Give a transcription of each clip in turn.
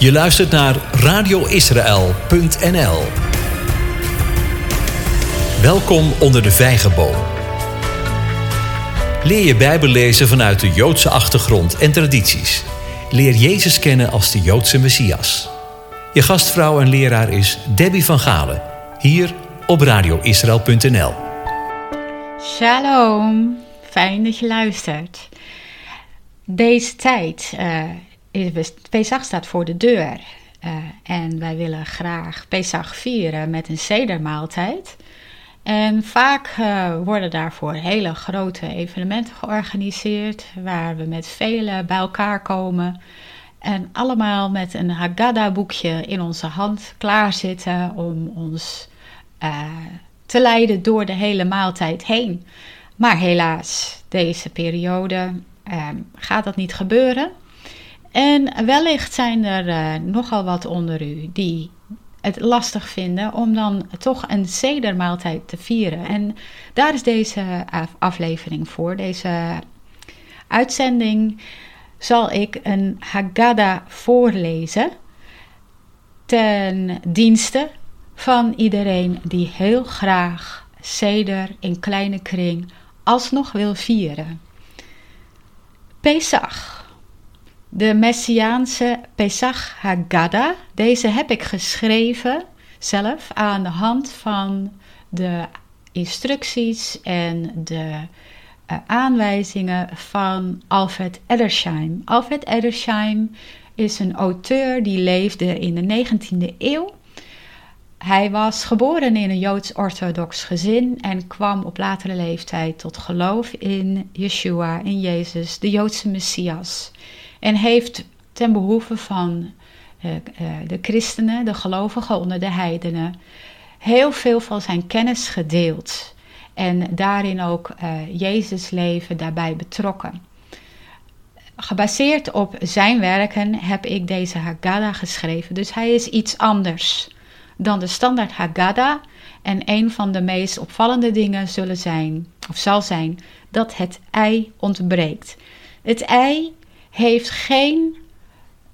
Je luistert naar radioisrael.nl. Welkom onder de vijgenboom. Leer je Bijbel lezen vanuit de Joodse achtergrond en tradities. Leer Jezus kennen als de Joodse Messias. Je gastvrouw en leraar is Debbie van Galen, hier op radioisrael.nl. Shalom, fijn dat je luistert. Deze tijd, uh, Pesach staat voor de deur. Uh, en wij willen graag Pesach vieren met een sedermaaltijd. En vaak uh, worden daarvoor hele grote evenementen georganiseerd, waar we met velen bij elkaar komen. En allemaal met een Haggadah-boekje in onze hand klaarzitten om ons te leiden door de hele maaltijd heen. Maar helaas, deze periode gaat dat niet gebeuren. En wellicht zijn er uh, nogal wat onder u die het lastig vinden om dan toch een sedermaaltijd te vieren. En daar is deze aflevering voor. Deze uitzending zal ik een Haggadah voorlezen ten dienste van iedereen die heel graag seder in kleine kring alsnog wil vieren. Pesach. De Messiaanse Pesach Haggadah. Deze heb ik geschreven zelf aan de hand van de instructies en de uh, aanwijzingen van Alfred Edersheim. Alfred Edersheim is een auteur die leefde in de 19e eeuw. Hij was geboren in een Joods-orthodox gezin en kwam op latere leeftijd tot geloof in Yeshua, in Jezus, de Joodse Messias. En heeft ten behoeve van uh, uh, de christenen, de gelovigen onder de heidenen, heel veel van zijn kennis gedeeld. En daarin ook uh, Jezus leven daarbij betrokken. Gebaseerd op zijn werken heb ik deze Haggadah geschreven. Dus hij is iets anders dan de standaard Haggadah. En een van de meest opvallende dingen zullen zijn, of zal zijn, dat het ei ontbreekt. Het ei heeft geen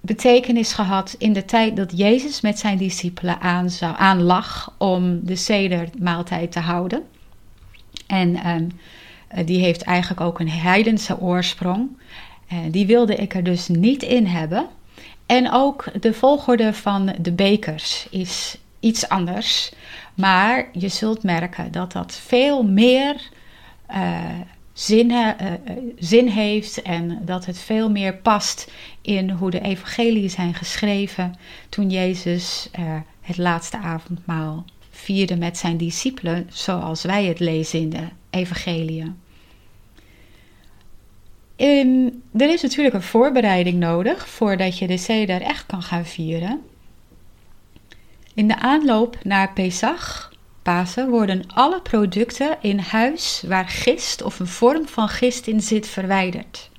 betekenis gehad in de tijd dat Jezus met zijn discipelen aan, lag om de sedermaaltijd te houden. En um, die heeft eigenlijk ook een heidense oorsprong. Uh, die wilde ik er dus niet in hebben. En ook de volgorde van de bekers is iets anders. Maar je zult merken dat dat veel meer uh, zin, uh, zin heeft en dat het veel meer past in hoe de evangeliën zijn geschreven toen Jezus het laatste avondmaal vierde met zijn discipelen, zoals wij het lezen in de Evangelie. In, er is natuurlijk een voorbereiding nodig voordat je de Seder echt kan gaan vieren. In de aanloop naar Pesach, Pasen, worden alle producten in huis waar gist of een vorm van gist in zit verwijderd.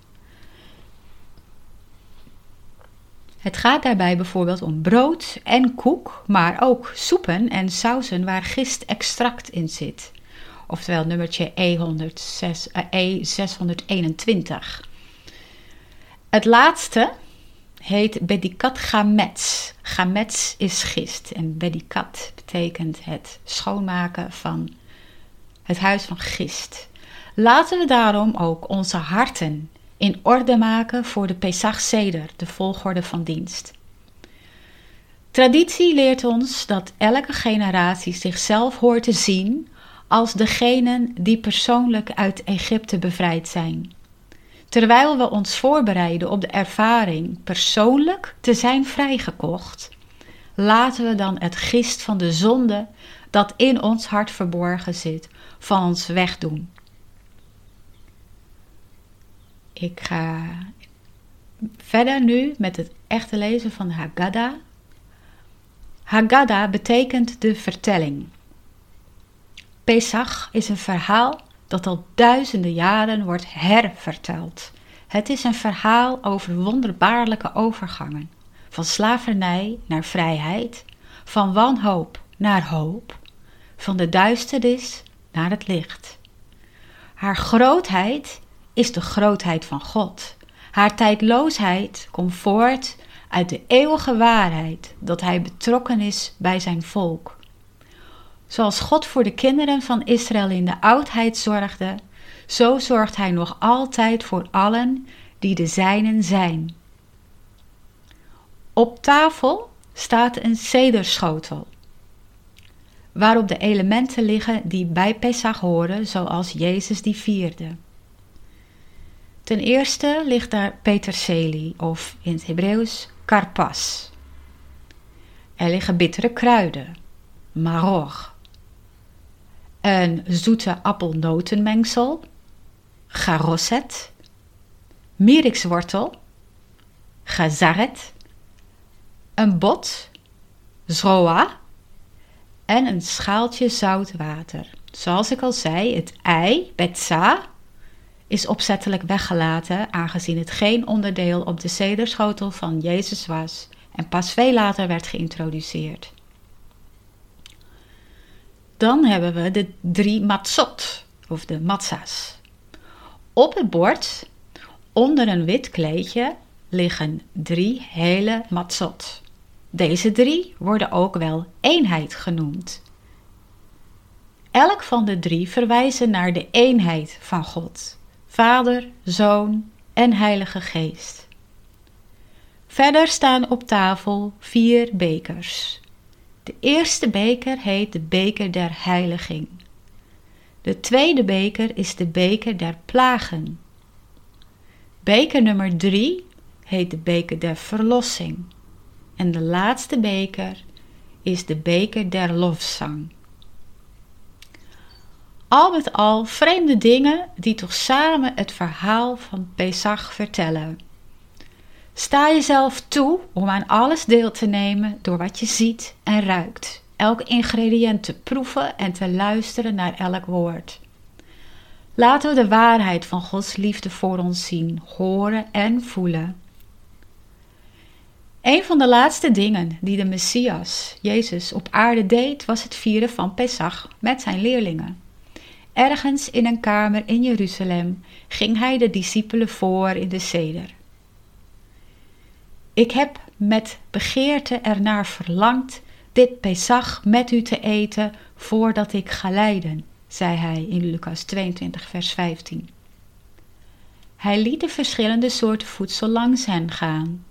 Het gaat daarbij bijvoorbeeld om brood en koek, maar ook soepen en sauzen waar gistextract in zit. Oftewel nummertje E106, E621. Het laatste heet bedikat gamets. Gamets is gist en bedikat betekent het schoonmaken van het huis van gist. Laten we daarom ook onze harten in orde maken voor de Pesach Seder, de volgorde van dienst. Traditie leert ons dat elke generatie zichzelf hoort te zien als degenen die persoonlijk uit Egypte bevrijd zijn. Terwijl we ons voorbereiden op de ervaring persoonlijk te zijn vrijgekocht, laten we dan het gist van de zonde dat in ons hart verborgen zit, van ons wegdoen. Ik ga verder nu met het echte lezen van Haggadah. Haggadah betekent de vertelling. Pesach is een verhaal dat al duizenden jaren wordt herverteld. Het is een verhaal over wonderbaarlijke overgangen. Van slavernij naar vrijheid, van wanhoop naar hoop, van de duisternis naar het licht. Haar grootheid is de grootheid van God. Haar tijdloosheid komt voort uit de eeuwige waarheid dat hij betrokken is bij zijn volk. Zoals God voor de kinderen van Israël in de oudheid zorgde, zo zorgt hij nog altijd voor allen die de zijnen zijn. Op tafel staat een cederschotel, waarop de elementen liggen die bij Pesach horen, zoals Jezus die vierde. Ten eerste ligt daar peterselie, of in het Hebreeuws karpas. Er liggen bittere kruiden, maror. Een zoete appelnotenmengsel, garoset. Mirikswortel, gazaret. Een bot, zroa. En een schaaltje zout water. Zoals ik al zei, het ei, betza, is opzettelijk weggelaten, aangezien het geen onderdeel op de cederschotel van Jezus was en pas veel later werd geïntroduceerd. Dan hebben we de drie matzot, of de matza's. Op het bord, onder een wit kleedje, liggen drie hele matzot. Deze drie worden ook wel eenheid genoemd. Elk van de drie verwijzen naar de eenheid van God. Vader, Zoon en Heilige Geest. Verder staan op tafel vier bekers. De eerste beker heet de beker der heiliging. De tweede beker is de beker der plagen. Beker nummer drie heet de beker der verlossing. En de laatste beker is de beker der lofzang. Al met al vreemde dingen die toch samen het verhaal van Pesach vertellen. Sta jezelf toe om aan alles deel te nemen door wat je ziet en ruikt, elk ingrediënt te proeven en te luisteren naar elk woord. Laten we de waarheid van Gods liefde voor ons zien, horen en voelen. Een van de laatste dingen die de Messias, Jezus, op aarde deed, was het vieren van Pesach met zijn leerlingen. Ergens in een kamer in Jeruzalem ging hij de discipelen voor in de ceder. Ik heb met begeerte ernaar verlangd dit Pesach met u te eten voordat ik ga lijden, zei hij in Lucas 22, vers 15. Hij liet de verschillende soorten voedsel langs hen gaan.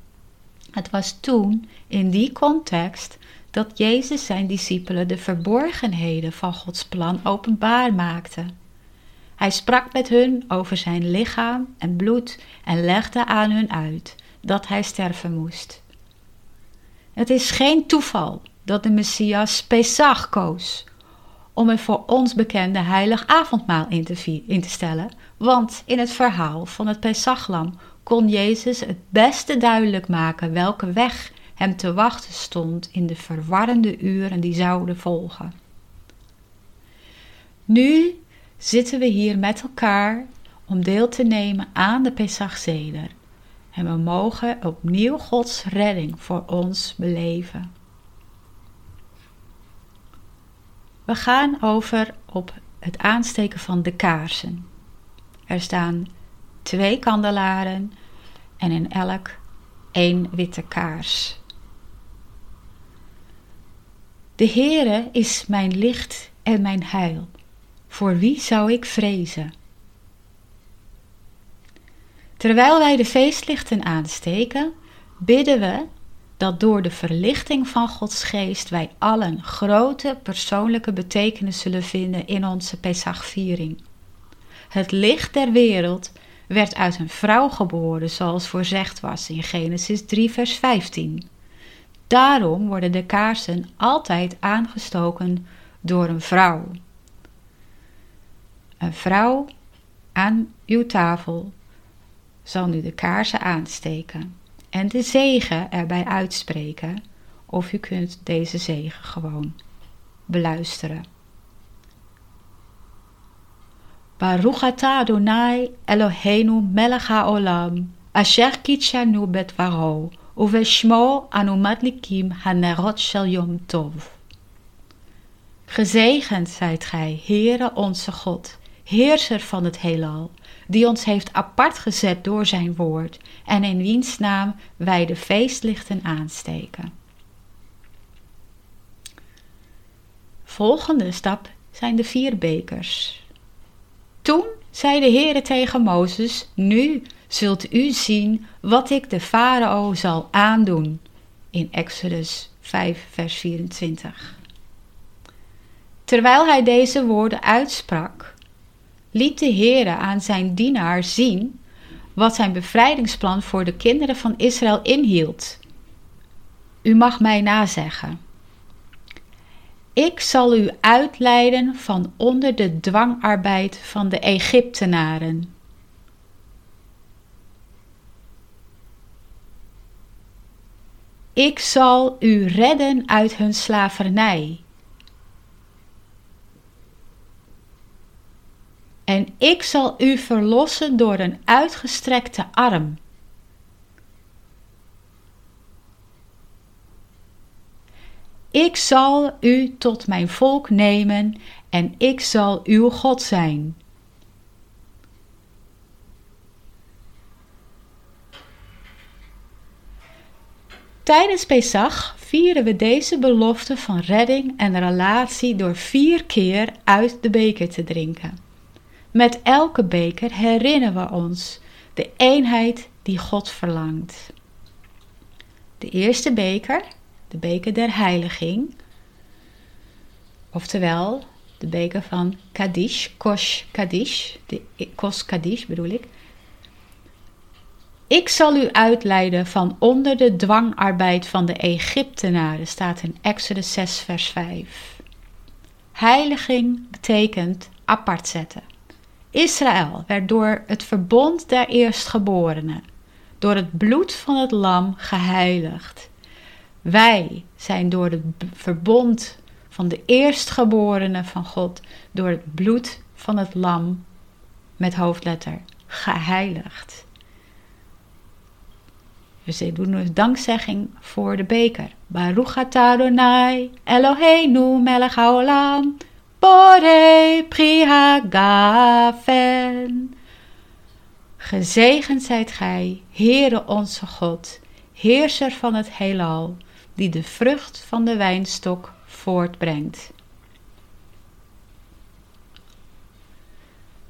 Het was toen, in die context, dat Jezus zijn discipelen de verborgenheden van Gods plan openbaar maakte. Hij sprak met hun over zijn lichaam en bloed en legde aan hun uit dat hij sterven moest. Het is geen toeval dat de Messias Pesach koos om het voor ons bekende heilig avondmaal in te, in te stellen, want in het verhaal van het Pesachlam kon Jezus het beste duidelijk maken welke weg hem te wachten stond in de verwarrende uren die zouden volgen. Nu zitten we hier met elkaar om deel te nemen aan de Pesachzeder en we mogen opnieuw Gods redding voor ons beleven. We gaan over op het aansteken van de kaarsen. Er staan twee kandelaren en in elk één witte kaars. De Heere is mijn licht en mijn heil. Voor wie zou ik vrezen? Terwijl wij de feestlichten aansteken, bidden we dat door de verlichting van Gods geest wij allen grote persoonlijke betekenis zullen vinden in onze Pesachviering. Het licht der wereld werd uit een vrouw geboren, zoals voorzegd was in Genesis 3, vers 15. Daarom worden de kaarsen altijd aangestoken door een vrouw. Een vrouw aan uw tafel zal nu de kaarsen aansteken en de zegen erbij uitspreken, of u kunt deze zegen gewoon beluisteren. Baruch atah Adonai Eloheinu melech haolam, asher kitshanu betvaro, Uveshmo anu madlikim hanerot shel yom tov. Gezegend zijt gij, Heere onze God, heerser van het heelal. Die ons heeft apart gezet door zijn woord en in wiens naam wij de feestlichten aansteken. Volgende stap zijn de vier bekers. Toen zei de Heere tegen Mozes: Nu zult u zien wat ik de farao zal aandoen. In Exodus 5, vers 24. Terwijl hij deze woorden uitsprak, liet de Heere aan zijn dienaar zien wat zijn bevrijdingsplan voor de kinderen van Israël inhield. U mag mij nazeggen. Ik zal u uitleiden van onder de dwangarbeid van de Egyptenaren. Ik zal u redden uit hun slavernij. En ik zal u verlossen door een uitgestrekte arm. Ik zal u tot mijn volk nemen en ik zal uw God zijn. Tijdens Pesach vieren we deze belofte van redding en relatie door vier keer uit de beker te drinken. Met elke beker herinneren we ons de eenheid die God verlangt. De eerste beker, de beker der heiliging, oftewel de beker van Kadish, Kosh Kadish, de Kos Kadish bedoel ik, ik zal u uitleiden van onder de dwangarbeid van de Egyptenaren, staat in Exodus 6, vers 5. Heiliging betekent apart zetten. Israël werd door het verbond der eerstgeborenen, door het bloed van het lam geheiligd. Wij zijn door het verbond van de eerstgeborenen van God, door het bloed van het lam met hoofdletter geheiligd. Dus ze doen dus dankzegging voor de beker. Baruch atah Adonai, Eloheinu melech haolam, Borei priha gafen. Gezegend zijt gij, Heere onze God, heerser van het heelal, die de vrucht van de wijnstok voortbrengt.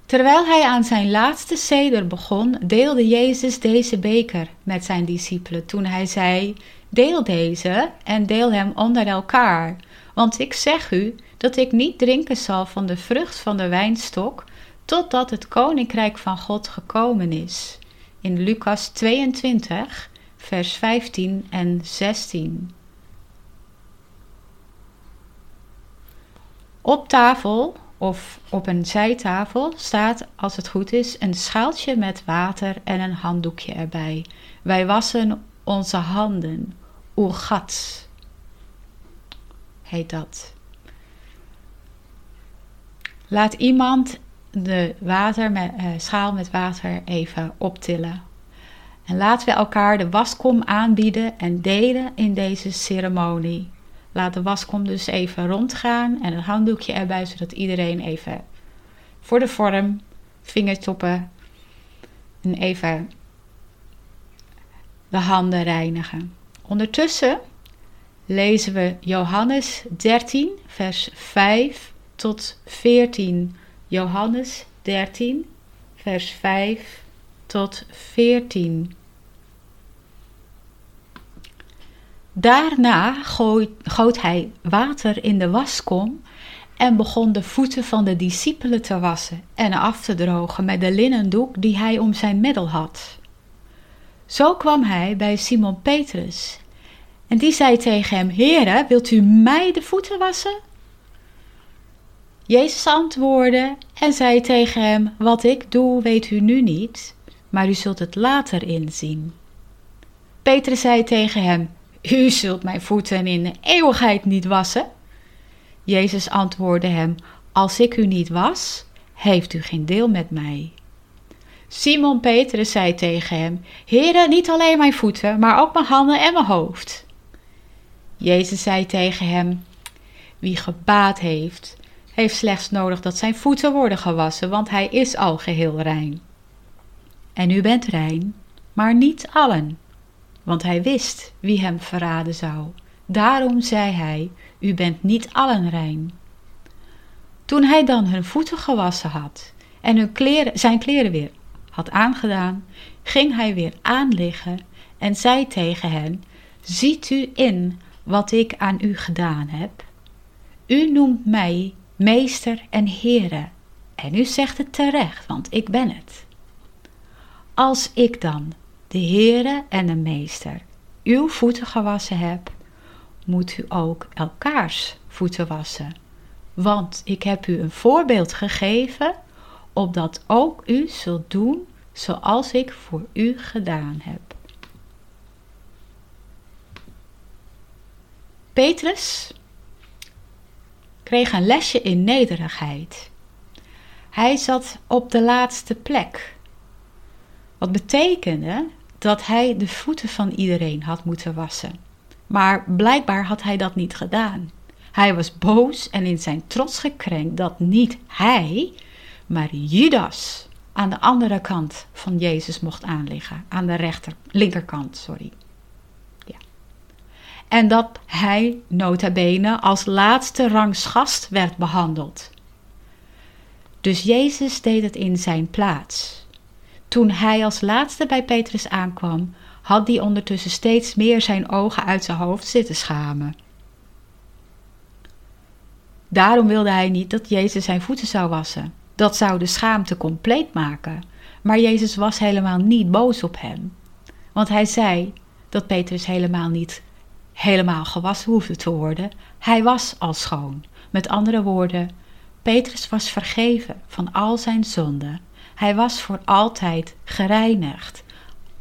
Terwijl hij aan zijn laatste seder begon, deelde Jezus deze beker met zijn discipelen toen hij zei: Deel deze en deel hem onder elkaar, want ik zeg u dat ik niet drinken zal van de vrucht van de wijnstok, totdat het koninkrijk van God gekomen is. In Lucas 22, vers 15 en 16. Op tafel of op een zijtafel staat, als het goed is, een schaaltje met water en een handdoekje erbij. Wij wassen onze handen. Oergat heet dat. Laat iemand de water met, uh, schaal met water even optillen. En laten we elkaar de waskom aanbieden en delen in deze ceremonie. Laat de waskom dus even rondgaan en een handdoekje erbij, zodat iedereen even voor de vorm, vingertoppen en even de handen reinigen. Ondertussen lezen we Johannes 13, vers 5 tot 14. Johannes 13, vers 5 tot 14. Daarna goot hij water in de waskom en begon de voeten van de discipelen te wassen en af te drogen met de linnendoek die hij om zijn middel had. Zo kwam hij bij Simon Petrus en die zei tegen hem: Heere, wilt u mij de voeten wassen? Jezus antwoordde en zei tegen hem: Wat ik doe, weet u nu niet, maar u zult het later inzien. Petrus zei tegen hem: U zult mijn voeten in de eeuwigheid niet wassen. Jezus antwoordde hem: Als ik u niet was, heeft u geen deel met mij. Simon Petrus zei tegen hem: Heere, niet alleen mijn voeten, maar ook mijn handen en mijn hoofd. Jezus zei tegen hem: Wie gebaat heeft, heeft slechts nodig dat zijn voeten worden gewassen, want hij is al geheel rein. En u bent rein, maar niet allen. Want hij wist wie hem verraden zou. Daarom zei hij: U bent niet allen rein. Toen hij dan hun voeten gewassen had en hun kleren, zijn kleren weer had aangedaan, ging hij weer aanliggen en zei tegen hen: Ziet u in wat ik aan u gedaan heb? U noemt mij meester en heren, en u zegt het terecht, want ik ben het. Als ik dan, de heren en de meester, uw voeten gewassen heb, moet u ook elkaars voeten wassen. Want ik heb u een voorbeeld gegeven, opdat ook u zult doen zoals ik voor u gedaan heb. Petrus kreeg een lesje in nederigheid. Hij zat op de laatste plek. Wat betekende dat hij de voeten van iedereen had moeten wassen. Maar blijkbaar had hij dat niet gedaan. Hij was boos en in zijn trots gekrenkt dat niet hij, maar Judas aan de andere kant van Jezus mocht aanliggen. Aan de rechter, linkerkant, sorry. En dat hij, nota bene, als laatste rangsgast werd behandeld. Dus Jezus deed het in zijn plaats. Toen hij als laatste bij Petrus aankwam, had hij ondertussen steeds meer zijn ogen uit zijn hoofd zitten schamen. Daarom wilde hij niet dat Jezus zijn voeten zou wassen. Dat zou de schaamte compleet maken. Maar Jezus was helemaal niet boos op hem. Want hij zei dat Petrus helemaal niet helemaal gewassen hoefde te worden. Hij was al schoon. Met andere woorden, Petrus was vergeven van al zijn zonden. Hij was voor altijd gereinigd.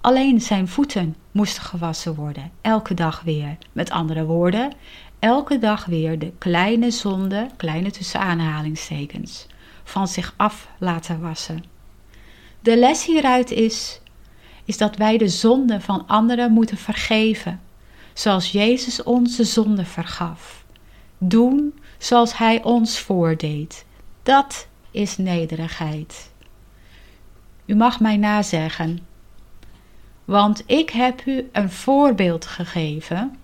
Alleen zijn voeten moesten gewassen worden, elke dag weer. Met andere woorden, elke dag weer de kleine zonde, kleine tussen aanhalingstekens, van zich af laten wassen. De les hieruit is, is dat wij de zonde van anderen moeten vergeven, zoals Jezus onze zonde vergaf. Doen zoals Hij ons voordeed. Dat is nederigheid. U mag mij nazeggen, want ik heb u een voorbeeld gegeven,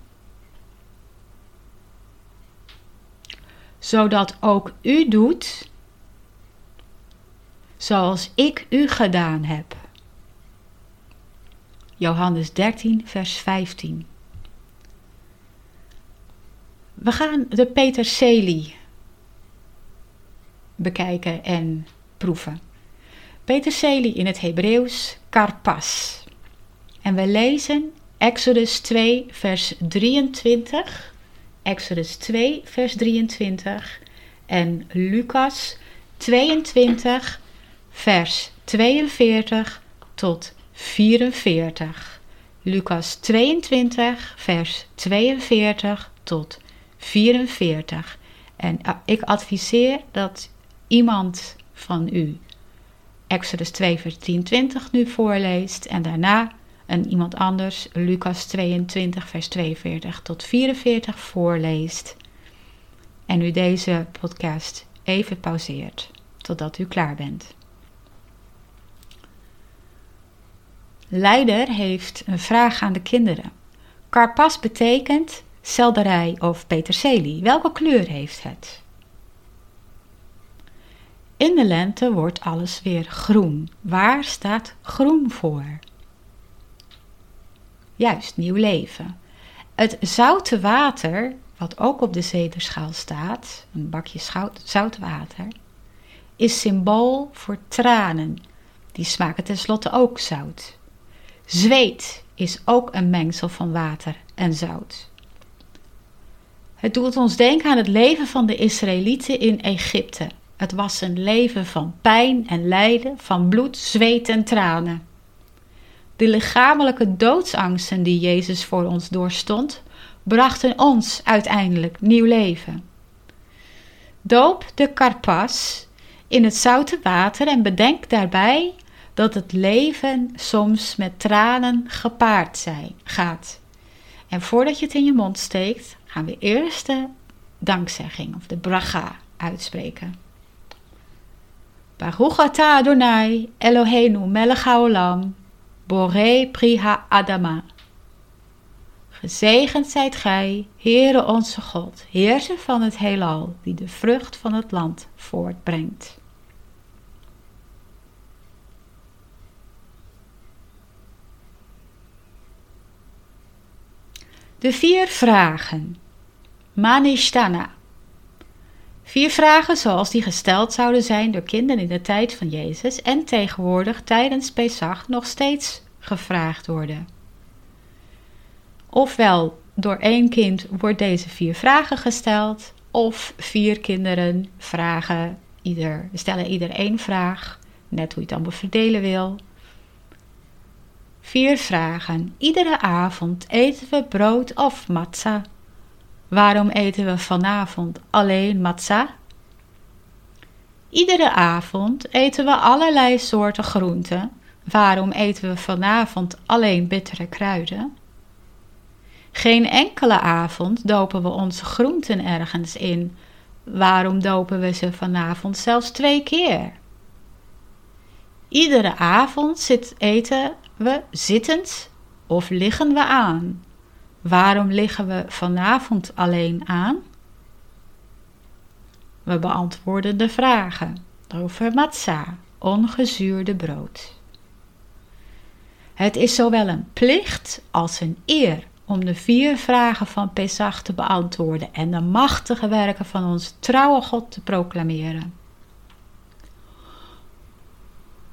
zodat ook u doet zoals ik u gedaan heb. Johannes 13, vers 15. We gaan de peterselie bekijken en proeven. Peterselie in het Hebreeuws karpas. En we lezen Exodus 2, vers 23, Exodus 2, vers 23 en Lucas 22, vers 42 tot 44. Lucas 22, vers 42 tot 44. En eh, ik adviseer dat iemand van u Exodus 2, vers 23 nu voorleest en daarna en iemand anders Lucas 22, vers 42 tot 44 voorleest. En u deze podcast even pauzeert totdat u klaar bent. Leider heeft een vraag aan de kinderen. Karpas betekent selderij of peterselie. Welke kleur heeft het? In de lente wordt alles weer groen. Waar staat groen voor? Juist, nieuw leven. Het zoute water, wat ook op de zederschaal staat, een bakje zout water, is symbool voor tranen. Die smaken tenslotte ook zout. Zweet is ook een mengsel van water en zout. Het doet ons denken aan het leven van de Israëlieten in Egypte. Het was een leven van pijn en lijden, van bloed, zweet en tranen. De lichamelijke doodsangsten die Jezus voor ons doorstond, brachten ons uiteindelijk nieuw leven. Doop de karpas in het zoute water en bedenk daarbij dat het leven soms met tranen gepaard zijn, gaat. En voordat je het in je mond steekt, gaan we eerst de dankzegging of de bracha uitspreken. Baruch atah Adonai, Eloheinu melech haolam, priha adama. Gezegend zijt gij, Heere onze God, heerser van het heelal, die de vrucht van het land voortbrengt. De vier vragen. Manishtana. Vier vragen zoals die gesteld zouden zijn door kinderen in de tijd van Jezus en tegenwoordig tijdens Pesach nog steeds gevraagd worden. Ofwel door één kind wordt deze vier vragen gesteld, of vier kinderen vragen ieder, stellen ieder één vraag, net hoe je het dan verdelen wil. Vier vragen. Iedere avond eten we brood of matza. Waarom eten we vanavond alleen matza? Iedere avond eten we allerlei soorten groenten. Waarom eten we vanavond alleen bittere kruiden? Geen enkele avond dopen we onze groenten ergens in. Waarom dopen we ze vanavond zelfs twee keer? Iedere avond zit, eten we zittend of liggen we aan? Waarom liggen we vanavond alleen aan? We beantwoorden de vragen over matza, ongezuurde brood. Het is zowel een plicht als een eer om de vier vragen van Pesach te beantwoorden en de machtige werken van onze trouwe God te proclameren.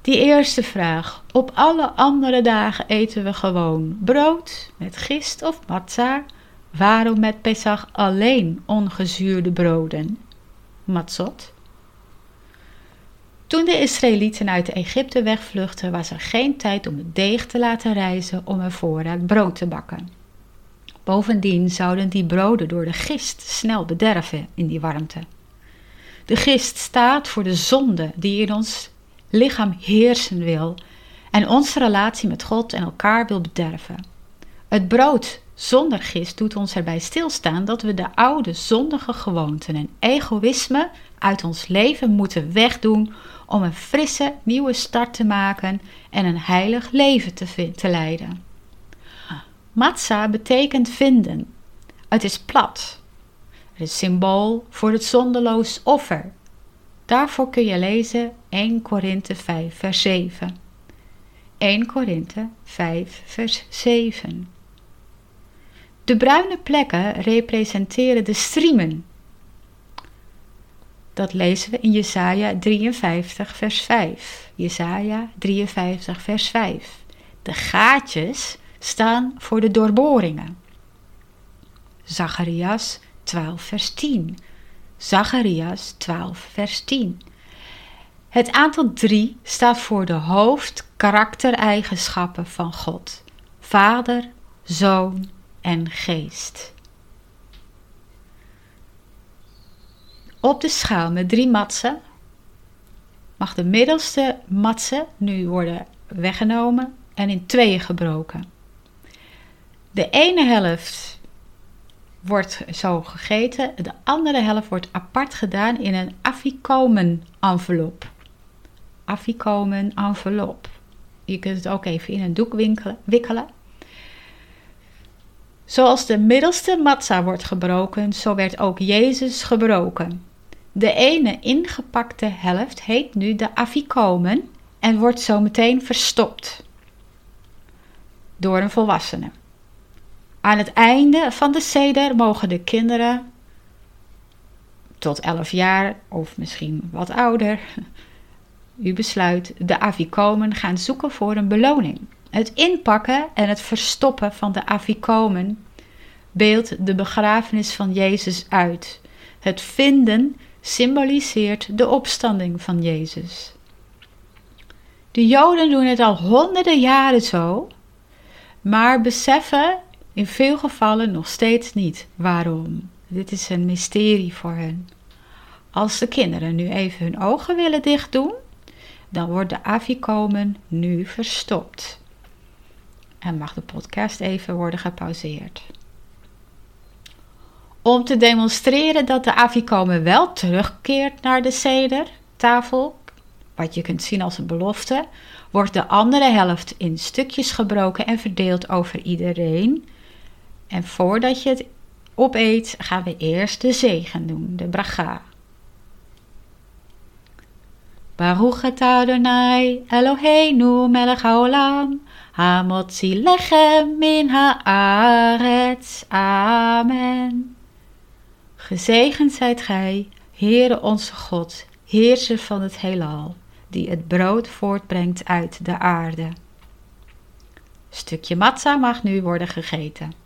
Die eerste vraag. Op alle andere dagen eten we gewoon brood met gist of matza. Waarom met Pesach alleen ongezuurde broden? Matzot. Toen de Israëlieten uit Egypte wegvluchtten, was er geen tijd om het deeg te laten rijzen om een voorraad brood te bakken. Bovendien zouden die broden door de gist snel bederven in die warmte. De gist staat voor de zonde die in ons lichaam heersen wil en onze relatie met God en elkaar wil bederven. Het brood zonder gist doet ons erbij stilstaan dat we de oude zondige gewoonten en egoïsme uit ons leven moeten wegdoen om een frisse nieuwe start te maken en een heilig leven te, leiden. Matza betekent vinden. Het is plat. Het is symbool voor het zondeloos offer. Daarvoor kun je lezen 1 Korinthe 5 vers 7. 1 Korinthe 5 vers 7. De bruine plekken representeren de striemen. Dat lezen we in Jesaja 53 vers 5. Jesaja 53 vers 5. De gaatjes staan voor de doorboringen. Zacharias 12 vers 10. Zacharias 12 vers 10. Het aantal 3 staat voor de hoofdkaraktereigenschappen van God: Vader, Zoon en Geest. Op de schaal met drie matsen mag de middelste matse nu worden weggenomen en in tweeën gebroken. De ene helft wordt zo gegeten, de andere helft wordt apart gedaan in een afikomen envelop. Afikomen envelop. Je kunt het ook even in een doek wikkelen. Zoals de middelste matza wordt gebroken, zo werd ook Jezus gebroken. De ene ingepakte helft heet nu de afikomen en wordt zo meteen verstopt door een volwassene. Aan het einde van de seder mogen de kinderen tot 11 jaar of misschien wat ouder, u besluit, de afikomen gaan zoeken voor een beloning. Het inpakken en het verstoppen van de afikomen beeldt de begrafenis van Jezus uit. Het vinden symboliseert de opstanding van Jezus. De Joden doen het al honderden jaren zo, maar beseffen in veel gevallen nog steeds niet waarom. Dit is een mysterie voor hen. Als de kinderen nu even hun ogen willen dicht doen, dan wordt de afikomen nu verstopt. En mag de podcast even worden gepauzeerd. Om te demonstreren dat de afikomen wel terugkeert naar de tafel, wat je kunt zien als een belofte, wordt de andere helft in stukjes gebroken en verdeeld over iedereen. En voordat je het opeet, gaan we eerst de zegen doen, de bracha. Baruch Adonai Eloheinu melech haolam hamotzi lechem min haaretz. Amen. Gezegend zijt gij, Heere onze God, heerser van het heelal, die het brood voortbrengt uit de aarde. Stukje matza mag nu worden gegeten.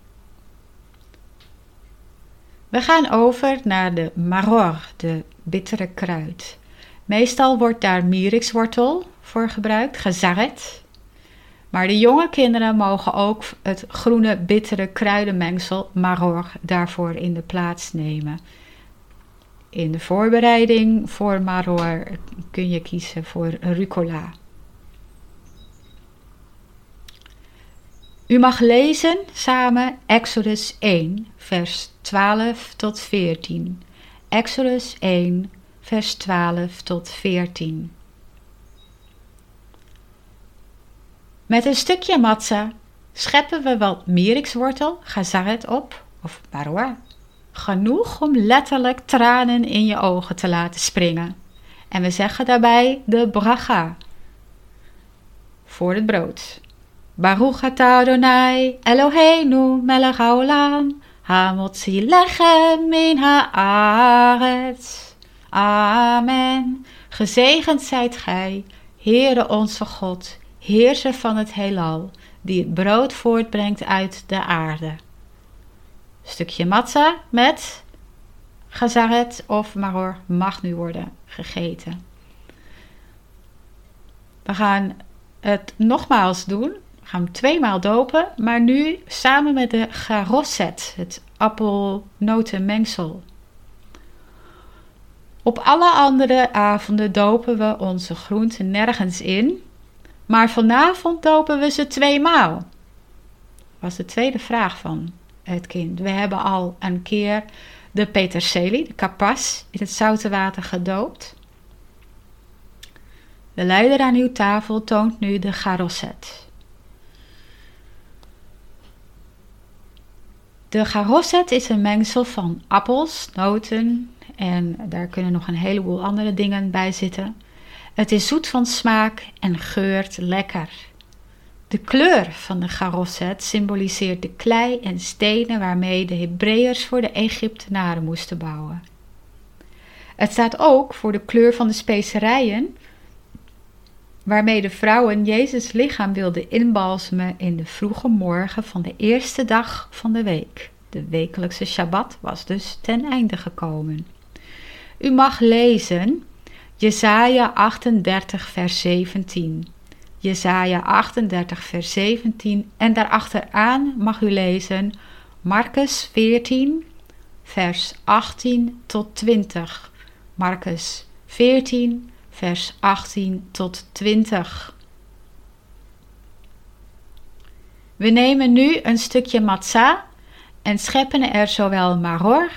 We gaan over naar de maror, de bittere kruid. Meestal wordt daar mierikswortel voor gebruikt, gezaret. Maar de jonge kinderen mogen ook het groene bittere kruidenmengsel maror daarvoor in de plaats nemen. In de voorbereiding voor maror kun je kiezen voor rucola. U mag lezen samen Exodus 1, vers 12 tot 14. Exodus 1, vers 12 tot 14. Met een stukje matza scheppen we wat mierikswortel, gazaret op, of marwa, genoeg om letterlijk tranen in je ogen te laten springen. En we zeggen daarbij de bracha voor het brood. Baruch atah Adonai Eloheinu melech haolam hamotzi lechem min haaretz. Amen. Gezegend zijt gij, Heere onze God, heerser van het heelal, die het brood voortbrengt uit de aarde. Stukje matza met gazaret of maror mag nu worden gegeten. We gaan het nogmaals doen. Gaan hem tweemaal dopen, maar nu samen met de garosset, het appelnotenmengsel. Op alle andere avonden dopen we onze groenten nergens in, maar vanavond dopen we ze tweemaal. Was de tweede vraag van het kind. We hebben al een keer de peterselie, de kapas, in het zoute water gedoopt. De leider aan uw tafel toont nu de garosset. De garosset is een mengsel van appels, noten, en daar kunnen nog een heleboel andere dingen bij zitten. Het is zoet van smaak en geurt lekker. De kleur van de garosset symboliseert de klei en stenen waarmee de Hebreërs voor de Egyptenaren moesten bouwen. Het staat ook voor de kleur van de specerijen waarmee de vrouwen Jezus lichaam wilden inbalsemen in de vroege morgen van de eerste dag van de week. De wekelijkse Shabbat was dus ten einde gekomen. U mag lezen Jesaja 38 vers 17. Jesaja 38 vers 17 en daarachteraan mag u lezen Marcus 14 vers 18 tot 20. Marcus 14 vers 18 tot 20. We nemen nu een stukje matzah en scheppen er zowel maror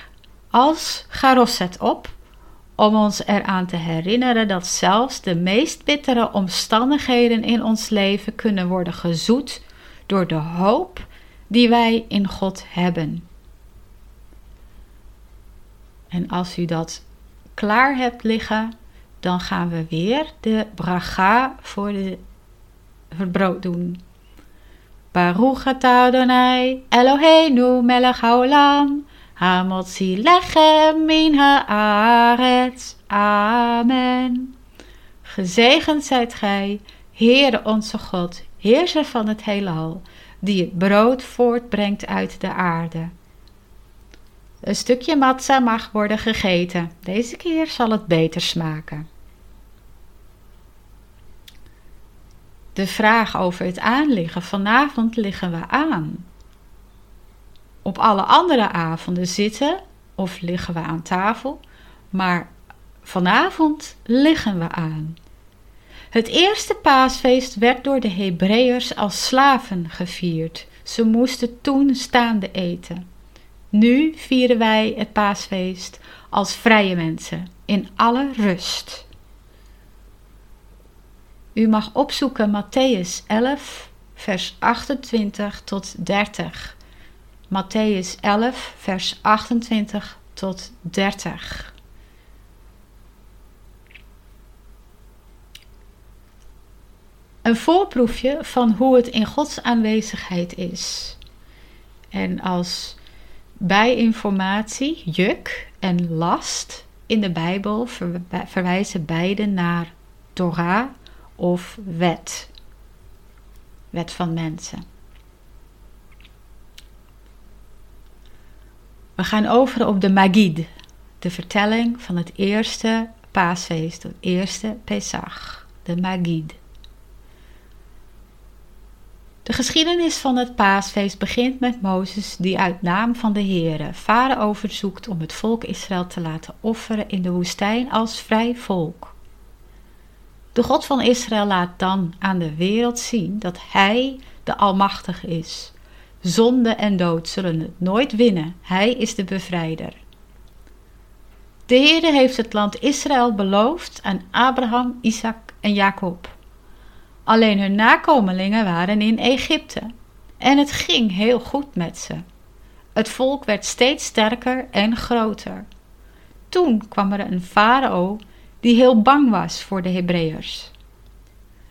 als garosset op om ons eraan te herinneren dat zelfs de meest bittere omstandigheden in ons leven kunnen worden gezoet door de hoop die wij in God hebben. En als u dat klaar hebt liggen, dan gaan we weer de braga voor de brood doen. Baruch Adonai Eloheinu melech haolam Hamotzi lechem min haaretz. Amen. Gezegend zijt gij, Heere onze God, heerser van het heelal, die het brood voortbrengt uit de aarde. Een stukje matza mag worden gegeten. Deze keer zal het beter smaken. De vraag over het aanliggen. Vanavond liggen we aan. Op alle andere avonden zitten of liggen we aan tafel, maar vanavond liggen we aan. Het eerste paasfeest werd door de Hebreërs als slaven gevierd. Ze moesten toen staande eten. Nu vieren wij het paasfeest als vrije mensen, in alle rust. U mag opzoeken Matthäus 11, vers 28 tot 30. Matthäus 11, vers 28 tot 30. Een voorproefje van hoe het in Gods aanwezigheid is. En als bijinformatie, juk en last in de Bijbel verwijzen beide naar Torah of wet. Wet van mensen. We gaan over op de Magid, de vertelling van het eerste paasfeest, het eerste Pesach, de Magid. De geschiedenis van het paasfeest begint met Mozes die uit naam van de Heere Farao verzoekt om het volk Israël te laten offeren in de woestijn als vrij volk. De God van Israël laat dan aan de wereld zien dat Hij de Almachtige is. Zonde en dood zullen het nooit winnen. Hij is de bevrijder. De Heere heeft het land Israël beloofd aan Abraham, Isaac en Jacob. Alleen hun nakomelingen waren in Egypte en het ging heel goed met ze. Het volk werd steeds sterker en groter. Toen kwam er een farao die heel bang was voor de Hebreërs.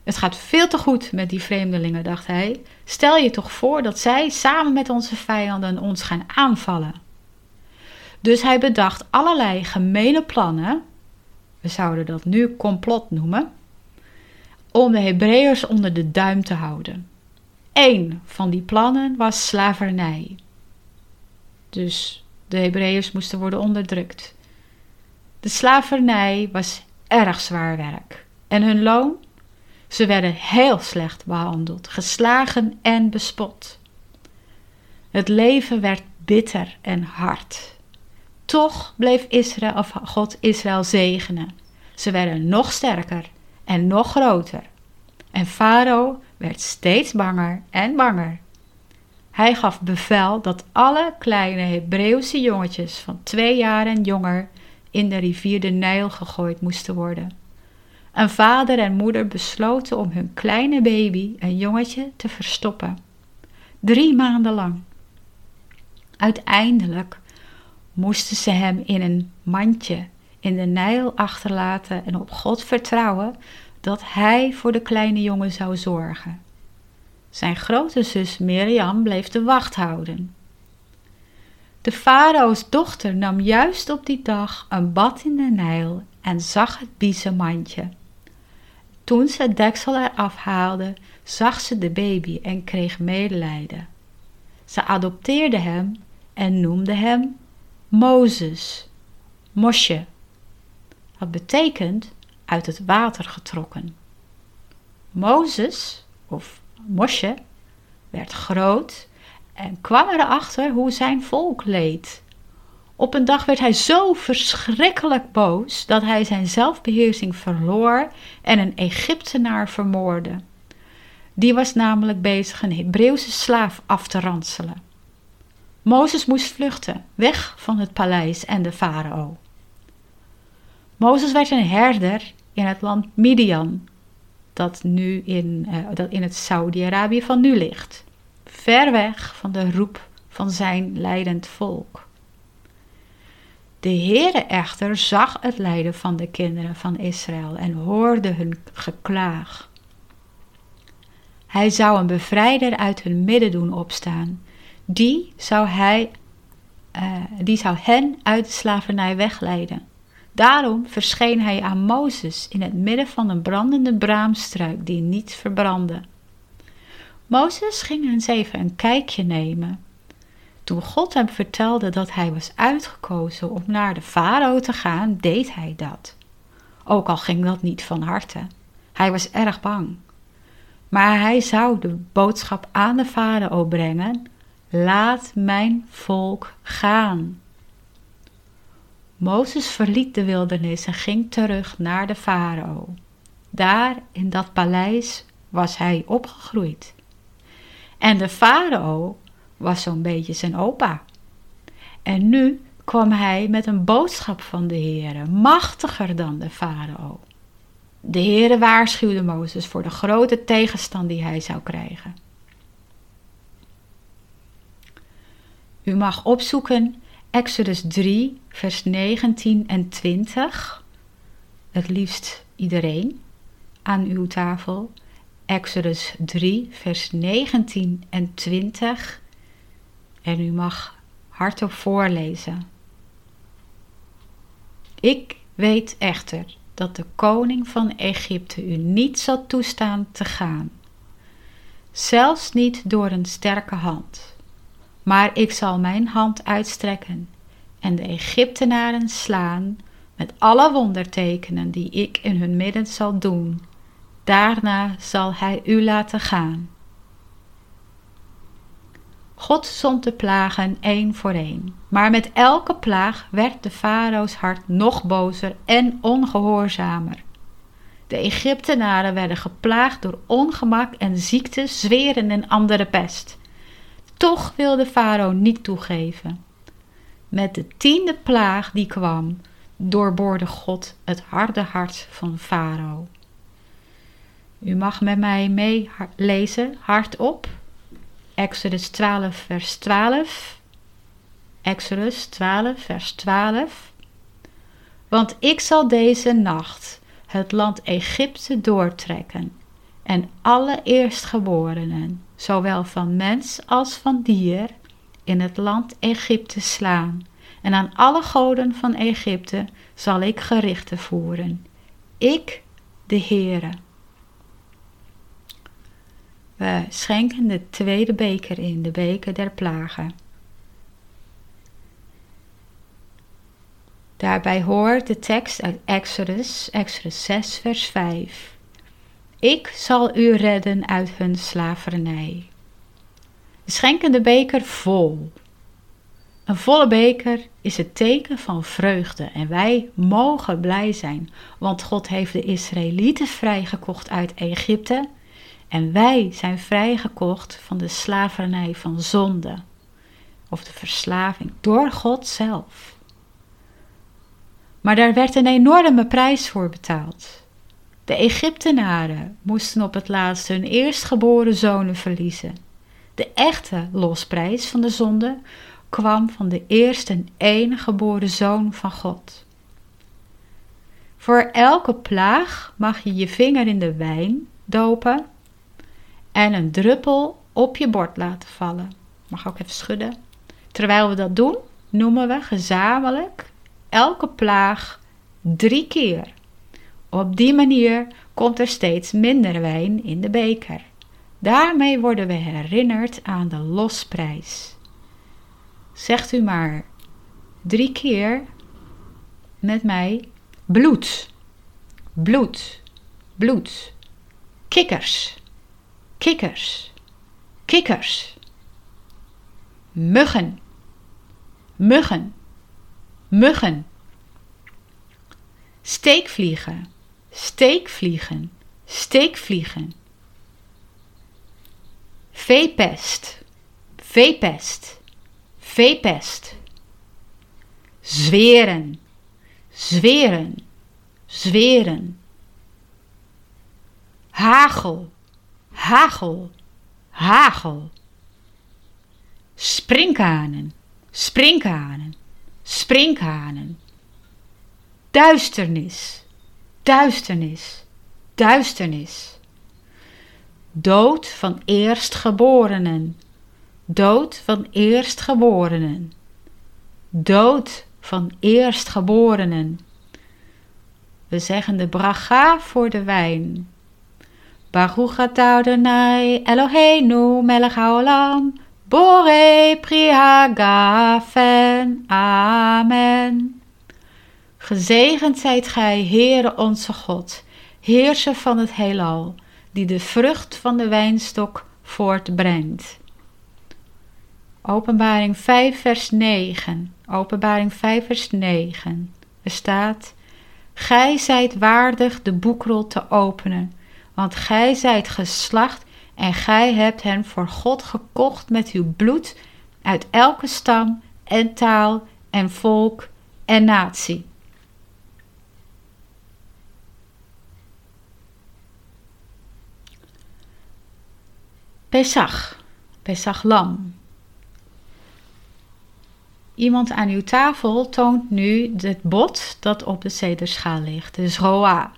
Het gaat veel te goed met die vreemdelingen, dacht hij. Stel je toch voor dat zij samen met onze vijanden ons gaan aanvallen. Dus hij bedacht allerlei gemene plannen, we zouden dat nu complot noemen, om de Hebreërs onder de duim te houden. Eén van die plannen was slavernij. Dus de Hebreërs moesten worden onderdrukt. De slavernij was erg zwaar werk. En hun loon? Ze werden heel slecht behandeld, geslagen en bespot. Het leven werd bitter en hard. Toch bleef Israël, of God Israël zegenen. Ze werden nog sterker en nog groter. En Farao werd steeds banger en banger. Hij gaf bevel dat alle kleine Hebreeuwse jongetjes van twee jaar en jonger in de rivier de Nijl gegooid moesten worden. En vader en moeder besloten om hun kleine baby, een jongetje, te verstoppen. Drie maanden lang. Uiteindelijk moesten ze hem in een mandje in de Nijl achterlaten en op God vertrouwen dat hij voor de kleine jongen zou zorgen. Zijn grote zus Mirjam bleef de wacht houden. De farao's dochter nam juist op die dag een bad in de Nijl en zag het biezenmandje. Toen ze het deksel eraf haalde, zag ze de baby en kreeg medelijden. Ze adopteerde hem en noemde hem Mozes, Mosje. Wat betekent uit het water getrokken. Mozes, of Mosje, werd groot en kwam erachter hoe zijn volk leed. Op een dag werd hij zo verschrikkelijk boos dat hij zijn zelfbeheersing verloor en een Egyptenaar vermoordde. Die was namelijk bezig een Hebreeuwse slaaf af te ranselen. Mozes moest vluchten, weg van het paleis en de farao. Mozes werd een herder in het land Midian, dat nu in, uh, dat in het Saudi-Arabië van nu ligt, ver weg van de roep van zijn leidend volk. De Heere echter zag het lijden van de kinderen van Israël en hoorde hun geklaag. Hij zou een bevrijder uit hun midden doen opstaan. Die zou, hij, uh, die zou hen uit de slavernij wegleiden. Daarom verscheen hij aan Mozes in het midden van een brandende braamstruik die niet verbrandde. Mozes ging eens even een kijkje nemen. Toen God hem vertelde dat hij was uitgekozen om naar de farao te gaan, deed hij dat. Ook al ging dat niet van harte. Hij was erg bang. Maar hij zou de boodschap aan de farao brengen: Laat mijn volk gaan. Mozes verliet de wildernis en ging terug naar de farao. Daar in dat paleis was hij opgegroeid. En de farao was zo'n beetje zijn opa. En nu kwam hij met een boodschap van de Heere, machtiger dan de farao. De Heere waarschuwde Mozes voor de grote tegenstand die hij zou krijgen. U mag opzoeken Exodus 3, vers 19 en 20. Het liefst iedereen aan uw tafel. Exodus 3, vers 19 en 20. En u mag hardop voorlezen. Ik weet echter dat de koning van Egypte u niet zal toestaan te gaan, zelfs niet door een sterke hand. Maar ik zal mijn hand uitstrekken en de Egyptenaren slaan met alle wondertekenen die ik in hun midden zal doen. Daarna zal hij u laten gaan. God zond de plagen één voor één, maar met elke plaag werd de farao's hart nog bozer en ongehoorzamer. De Egyptenaren werden geplaagd door ongemak en ziekte, zweren en andere pest. Toch wilde farao niet toegeven. Met de tiende plaag die kwam, doorboorde God het harde hart van farao. U mag met mij meelezen, hardop. Exodus 12, vers 12. Exodus 12, vers 12. Want ik zal deze nacht het land Egypte doortrekken en alle eerstgeborenen, zowel van mens als van dier, in het land Egypte slaan. En aan alle goden van Egypte zal ik gerichten voeren. Ik, de Heere. We schenken de tweede beker in, de beker der plagen. Daarbij hoort de tekst uit Exodus, Exodus 6, vers 5. Ik zal u redden uit hun slavernij. De beker vol. Een volle beker is het teken van vreugde en wij mogen blij zijn, want God heeft de Israëlieten vrijgekocht uit Egypte en wij zijn vrijgekocht van de slavernij van zonde of de verslaving door God zelf. Maar daar werd een enorme prijs voor betaald. De Egyptenaren moesten op het laatst hun eerstgeboren zonen verliezen. De echte losprijs van de zonde kwam van de eerste en enige geboren zoon van God. Voor elke plaag mag je je vinger in de wijn dopen en een druppel op je bord laten vallen. Mag ook even schudden. Terwijl we dat doen, noemen we gezamenlijk elke plaag drie keer. Op die manier komt er steeds minder wijn in de beker. Daarmee worden we herinnerd aan de losprijs. Zegt u maar drie keer met mij bloed, bloed, bloed, kikkers, kikkers, kikkers, muggen, muggen, muggen, steekvliegen, steekvliegen, steekvliegen. Veepest, veepest, veepest. Zweren, zweren, zweren. Hagel, hagel, hagel. Sprinkhanen, sprinkhanen, sprinkhanen. Duisternis, duisternis, duisternis Dood van eerstgeborenen. Dood van eerstgeborenen. Dood van eerstgeborenen. We zeggen de bracha voor de wijn. Baruch atah Adonai Eloheinu melech haolam Bore pri hagafen. Amen. Gezegend zijt gij, Heere onze God, heerser van het heelal die de vrucht van de wijnstok voortbrengt. Openbaring 5, vers 9. Openbaring 5, vers 9. Er staat: Gij zijt waardig de boekrol te openen, want gij zijt geslacht en gij hebt hen voor God gekocht met uw bloed uit elke stam en taal en volk en natie. Pesach, Pesach lam. Iemand aan uw tafel toont nu het bot dat op de cederschaal ligt, de zroa.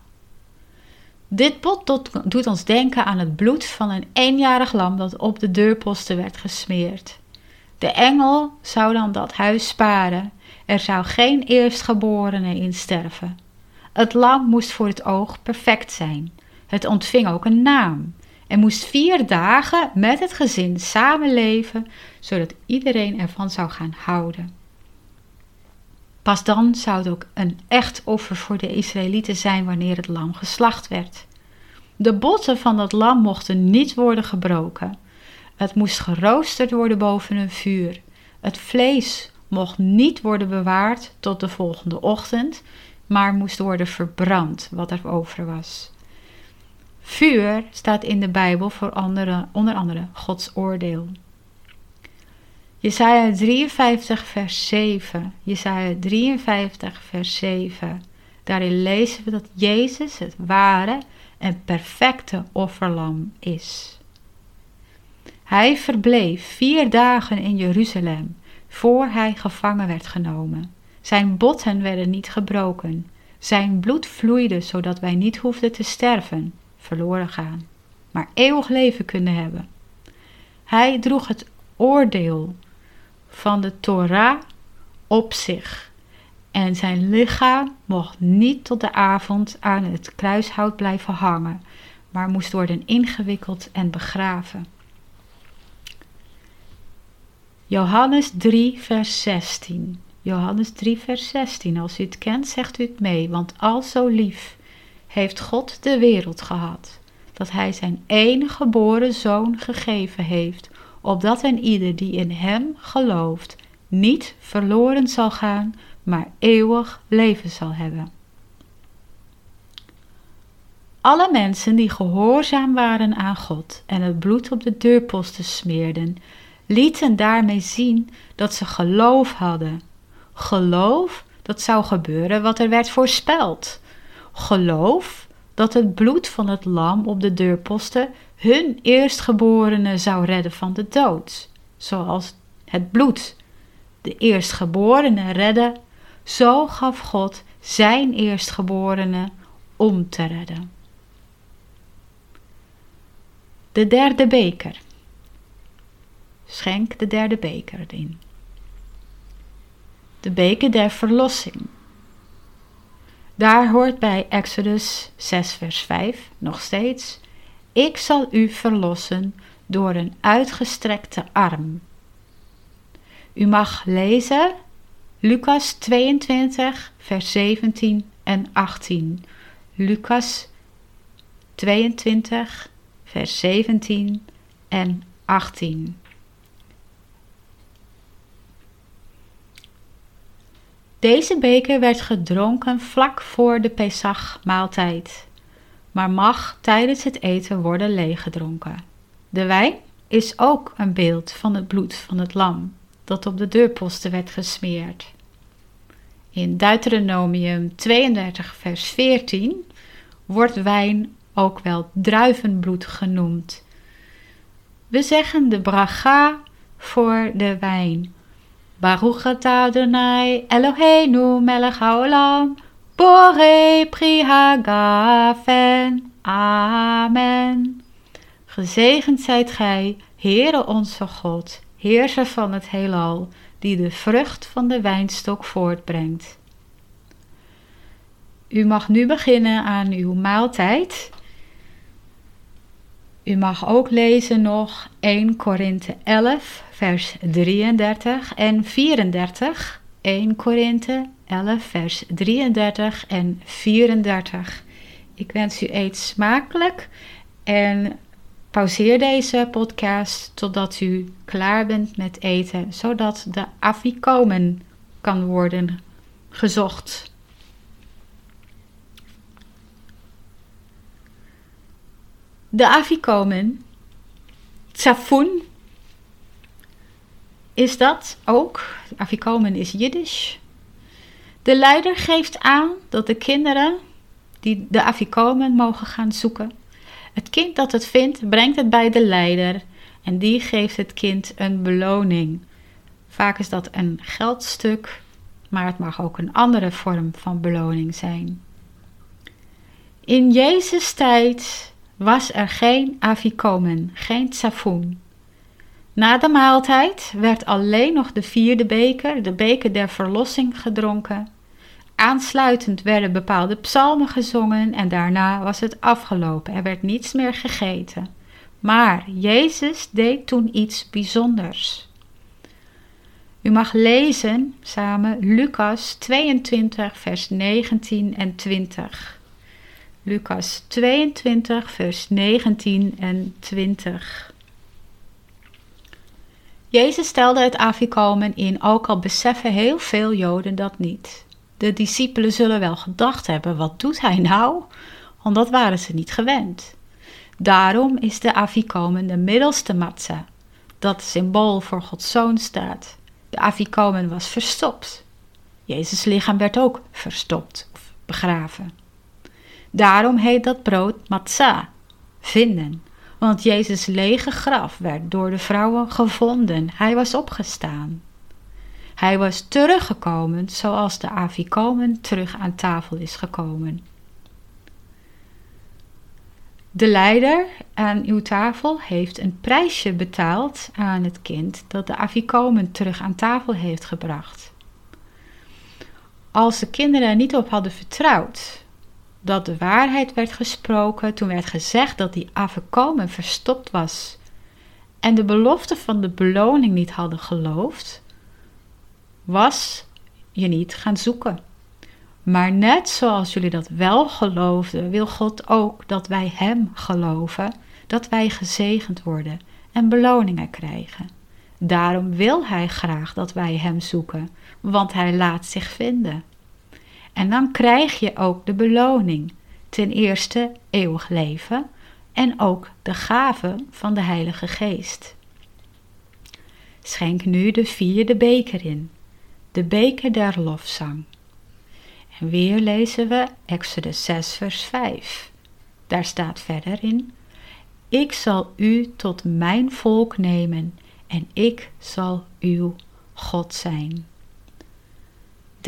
Dit bot doet ons denken aan het bloed van een eenjarig lam dat op de deurposten werd gesmeerd. De engel zou dan dat huis sparen. Er zou geen eerstgeborene in sterven. Het lam moest voor het oog perfect zijn. Het ontving ook een naam en moest vier dagen met het gezin samenleven, zodat iedereen ervan zou gaan houden. Pas dan zou het ook een echt offer voor de Israëlieten zijn wanneer het lam geslacht werd. De botten van dat lam mochten niet worden gebroken. Het moest geroosterd worden boven een vuur. Het vlees mocht niet worden bewaard tot de volgende ochtend, maar moest worden verbrand wat er over was. Vuur staat in de Bijbel voor onder andere Gods oordeel. Jesaja 53 vers 7. Jesaja 53 vers 7. Daarin lezen we dat Jezus het ware en perfecte offerlam is. Hij verbleef vier dagen in Jeruzalem voor hij gevangen werd genomen. Zijn botten werden niet gebroken. Zijn bloed vloeide zodat wij niet hoefden te sterven, verloren gaan, maar eeuwig leven kunnen hebben. Hij droeg het oordeel van de Torah op zich. En zijn lichaam mocht niet tot de avond aan het kruishout blijven hangen, maar moest worden ingewikkeld en begraven. Johannes 3, vers 16. Johannes 3, vers 16. Als u het kent, zegt u het mee, want al zo lief heeft God de wereld gehad, dat Hij zijn enige geboren zoon gegeven heeft, opdat een ieder die in Hem gelooft niet verloren zal gaan, maar eeuwig leven zal hebben. Alle mensen die gehoorzaam waren aan God en het bloed op de deurposten smeerden, lieten daarmee zien dat ze geloof hadden. Geloof dat zou gebeuren wat er werd voorspeld. Geloof dat het bloed van het lam op de deurposten hun eerstgeborene zou redden van de dood. Zoals het bloed de eerstgeborene redde, zo gaf God zijn eerstgeborene om te redden. De derde beker. Schenk de derde beker in. De beker der verlossing. Daar hoort bij Exodus 6, vers 5 nog steeds: Ik zal u verlossen door een uitgestrekte arm. U mag lezen Lucas 22, vers 17 en 18. Lucas 22, vers 17 en 18. Deze beker werd gedronken vlak voor de Pesach-maaltijd, maar mag tijdens het eten worden leeggedronken. De wijn is ook een beeld van het bloed van het lam dat op de deurposten werd gesmeerd. In Deuteronomium 32, vers 14 wordt wijn ook wel druivenbloed genoemd. We zeggen de bracha voor de wijn. Baruch atah Adonai Eloheinu melech haolam Bore pri hagafen. Amen. Gezegend zijt gij, Heere onze God, heerser van het heelal, die de vrucht van de wijnstok voortbrengt. U mag nu beginnen aan uw maaltijd. U mag ook lezen nog 1 Korinthe 11, vers 33 en 34. 1 Korinthe 11, vers 33 en 34. Ik wens u eet smakelijk en Pauzeer deze podcast totdat u klaar bent met eten, zodat de afikomen kan worden gezocht. De afikomen, tsafun, is dat ook. Afikomen is Jiddisch. De leider geeft aan dat de kinderen die de afikomen mogen gaan zoeken het kind dat het vindt, brengt het bij de leider. En die geeft het kind een beloning. Vaak is dat een geldstuk, maar het mag ook een andere vorm van beloning zijn. In Jezus' tijd was er geen afikomen, geen tsafoen. Na de maaltijd werd alleen nog de vierde beker, de beker der verlossing, gedronken. Aansluitend werden bepaalde psalmen gezongen en daarna was het afgelopen. Er werd niets meer gegeten. Maar Jezus deed toen iets bijzonders. U mag lezen samen Lucas 22, vers 19 en 20. Lucas 22, vers 19 en 20. Jezus stelde het afikomen in, ook al beseffen heel veel Joden dat niet. De discipelen zullen wel gedacht hebben: wat doet hij nou? Want dat waren ze niet gewend. Daarom is de afikomen de middelste matzah, dat symbool voor Gods zoon staat. De afikomen was verstopt. Jezus' lichaam werd ook verstopt of begraven. Daarom heet dat brood matzah, vinden. Want Jezus' lege graf werd door de vrouwen gevonden. Hij was opgestaan. Hij was teruggekomen zoals de afikomen terug aan tafel is gekomen. De leider aan uw tafel heeft een prijsje betaald aan het kind dat de afikomen terug aan tafel heeft gebracht. Als de kinderen er niet op hadden vertrouwd dat de waarheid werd gesproken, toen werd gezegd dat die afikomen verstopt was en de belofte van de beloning niet hadden geloofd, was je niet gaan zoeken. Maar net zoals jullie dat wel geloofden, wil God ook dat wij Hem geloven, dat wij gezegend worden en beloningen krijgen. Daarom wil Hij graag dat wij Hem zoeken, want Hij laat zich vinden. En dan krijg je ook de beloning. Ten eerste eeuwig leven en ook de gave van de Heilige Geest. Schenk nu de vierde beker in, de beker der lofzang. En weer lezen we Exodus 6, vers 5. Daar staat verder in: Ik zal u tot mijn volk nemen en ik zal uw God zijn.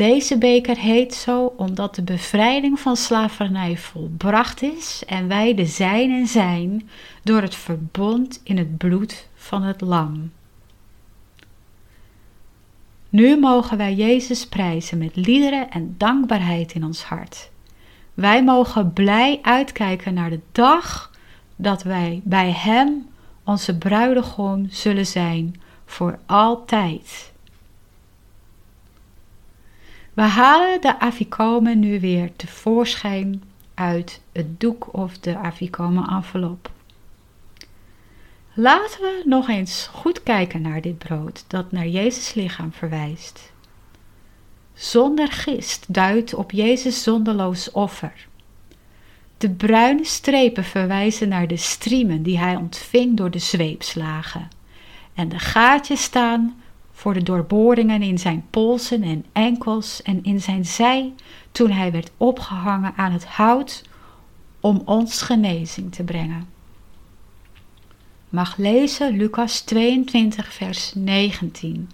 Deze beker heet zo omdat de bevrijding van slavernij volbracht is en wij de zijnen zijn door het verbond in het bloed van het lam. Nu mogen wij Jezus prijzen met liederen en dankbaarheid in ons hart. Wij mogen blij uitkijken naar de dag dat wij bij Hem, onze bruidegom, zullen zijn voor altijd. We halen de afikomen nu weer tevoorschijn uit het doek of de afikomen envelop. Laten we nog eens goed kijken naar dit brood dat naar Jezus lichaam verwijst. Zonder gist duidt op Jezus zonderloos offer. De bruine strepen verwijzen naar de striemen die hij ontving door de zweepslagen. En de gaatjes staan voor de doorboringen in zijn polsen en enkels en in zijn zij toen hij werd opgehangen aan het hout om ons genezing te brengen mag lezen Lucas 22, vers 19.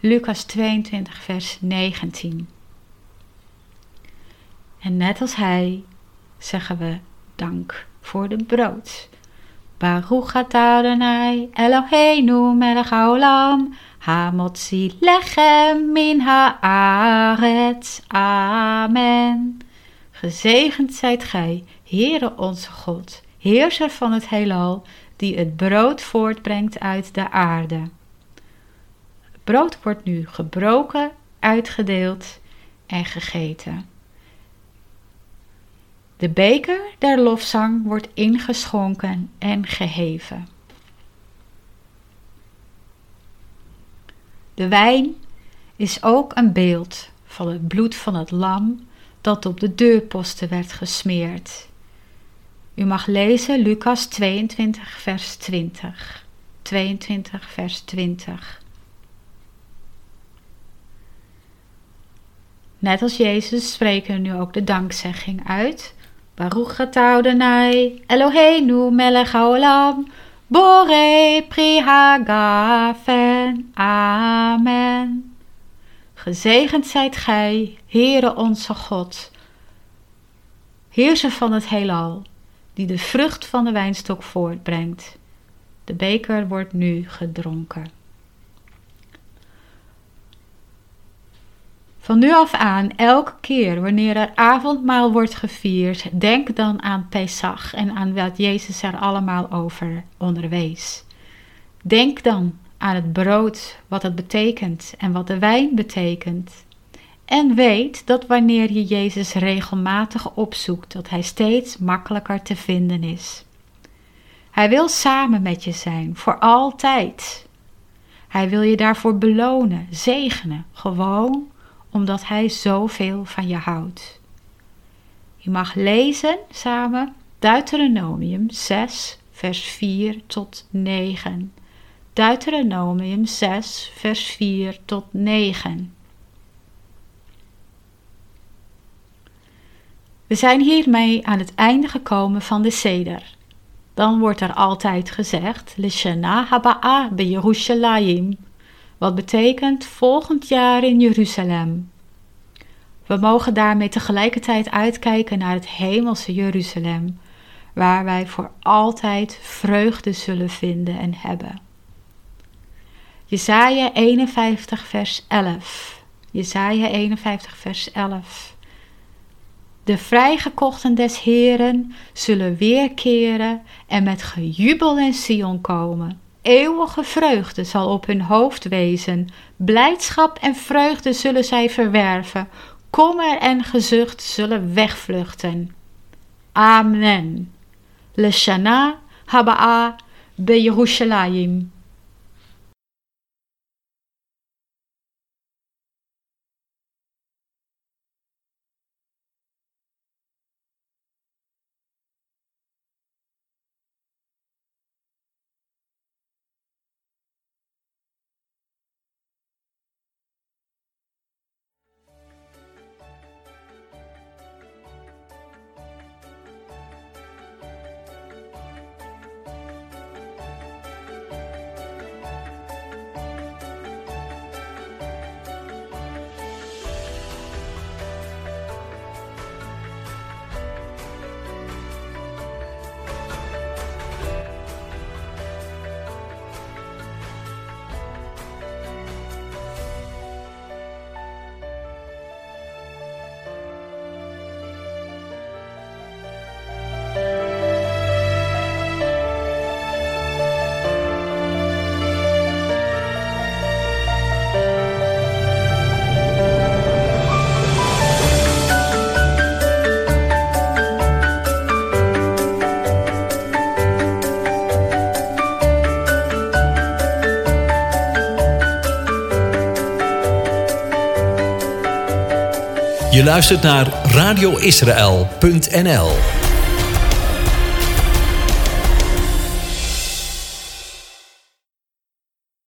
Lucas 22, vers 19. En net als hij zeggen we dank voor de brood. Baruch atah Adonai Eloheinu melech haolam hamotzi lechem min haaretz. Amen. Gezegend zijt gij, Heere onze God, heerser van het heelal, die het brood voortbrengt uit de aarde. Het brood wordt nu gebroken, uitgedeeld en gegeten. De beker der lofzang wordt ingeschonken en geheven. De wijn is ook een beeld van het bloed van het lam dat op de deurposten werd gesmeerd. U mag lezen Lucas 22, vers 20. 22, vers 20. Net als Jezus spreken nu ook de dankzegging uit. Baruch atah Adonai, Eloheinu melech haolam, Bore prihagafen. Amen. Gezegend zijt gij, Heere onze God, heerser van het heelal, die de vrucht van de wijnstok voortbrengt. De beker wordt nu gedronken. Van nu af aan, elke keer wanneer er avondmaal wordt gevierd, denk dan aan Pesach en aan wat Jezus er allemaal over onderwees. Denk dan aan het brood, wat het betekent en wat de wijn betekent. En weet dat wanneer je Jezus regelmatig opzoekt, dat Hij steeds makkelijker te vinden is. Hij wil samen met je zijn, voor altijd. Hij wil je daarvoor belonen, zegenen, gewoon omdat Hij zoveel van je houdt. Je mag lezen samen Deuteronomium 6, vers 4 tot 9. Deuteronomium 6, vers 4 tot 9. We zijn hiermee aan het einde gekomen van de seder. Dan wordt er altijd gezegd, Lishana haba'a Yerushalayim, wat betekent volgend jaar in Jeruzalem. We mogen daarmee tegelijkertijd uitkijken naar het hemelse Jeruzalem, waar wij voor altijd vreugde zullen vinden en hebben. Jesaja 51 vers 11. Jesaja 51 vers 11. De vrijgekochten des Heren zullen weerkeren en met gejubel in Sion komen. Eeuwige vreugde zal op hun hoofd wezen, blijdschap en vreugde zullen zij verwerven, kommer en gezucht zullen wegvluchten. Amen. Leshana haba'a be Je luistert naar radioisrael.nl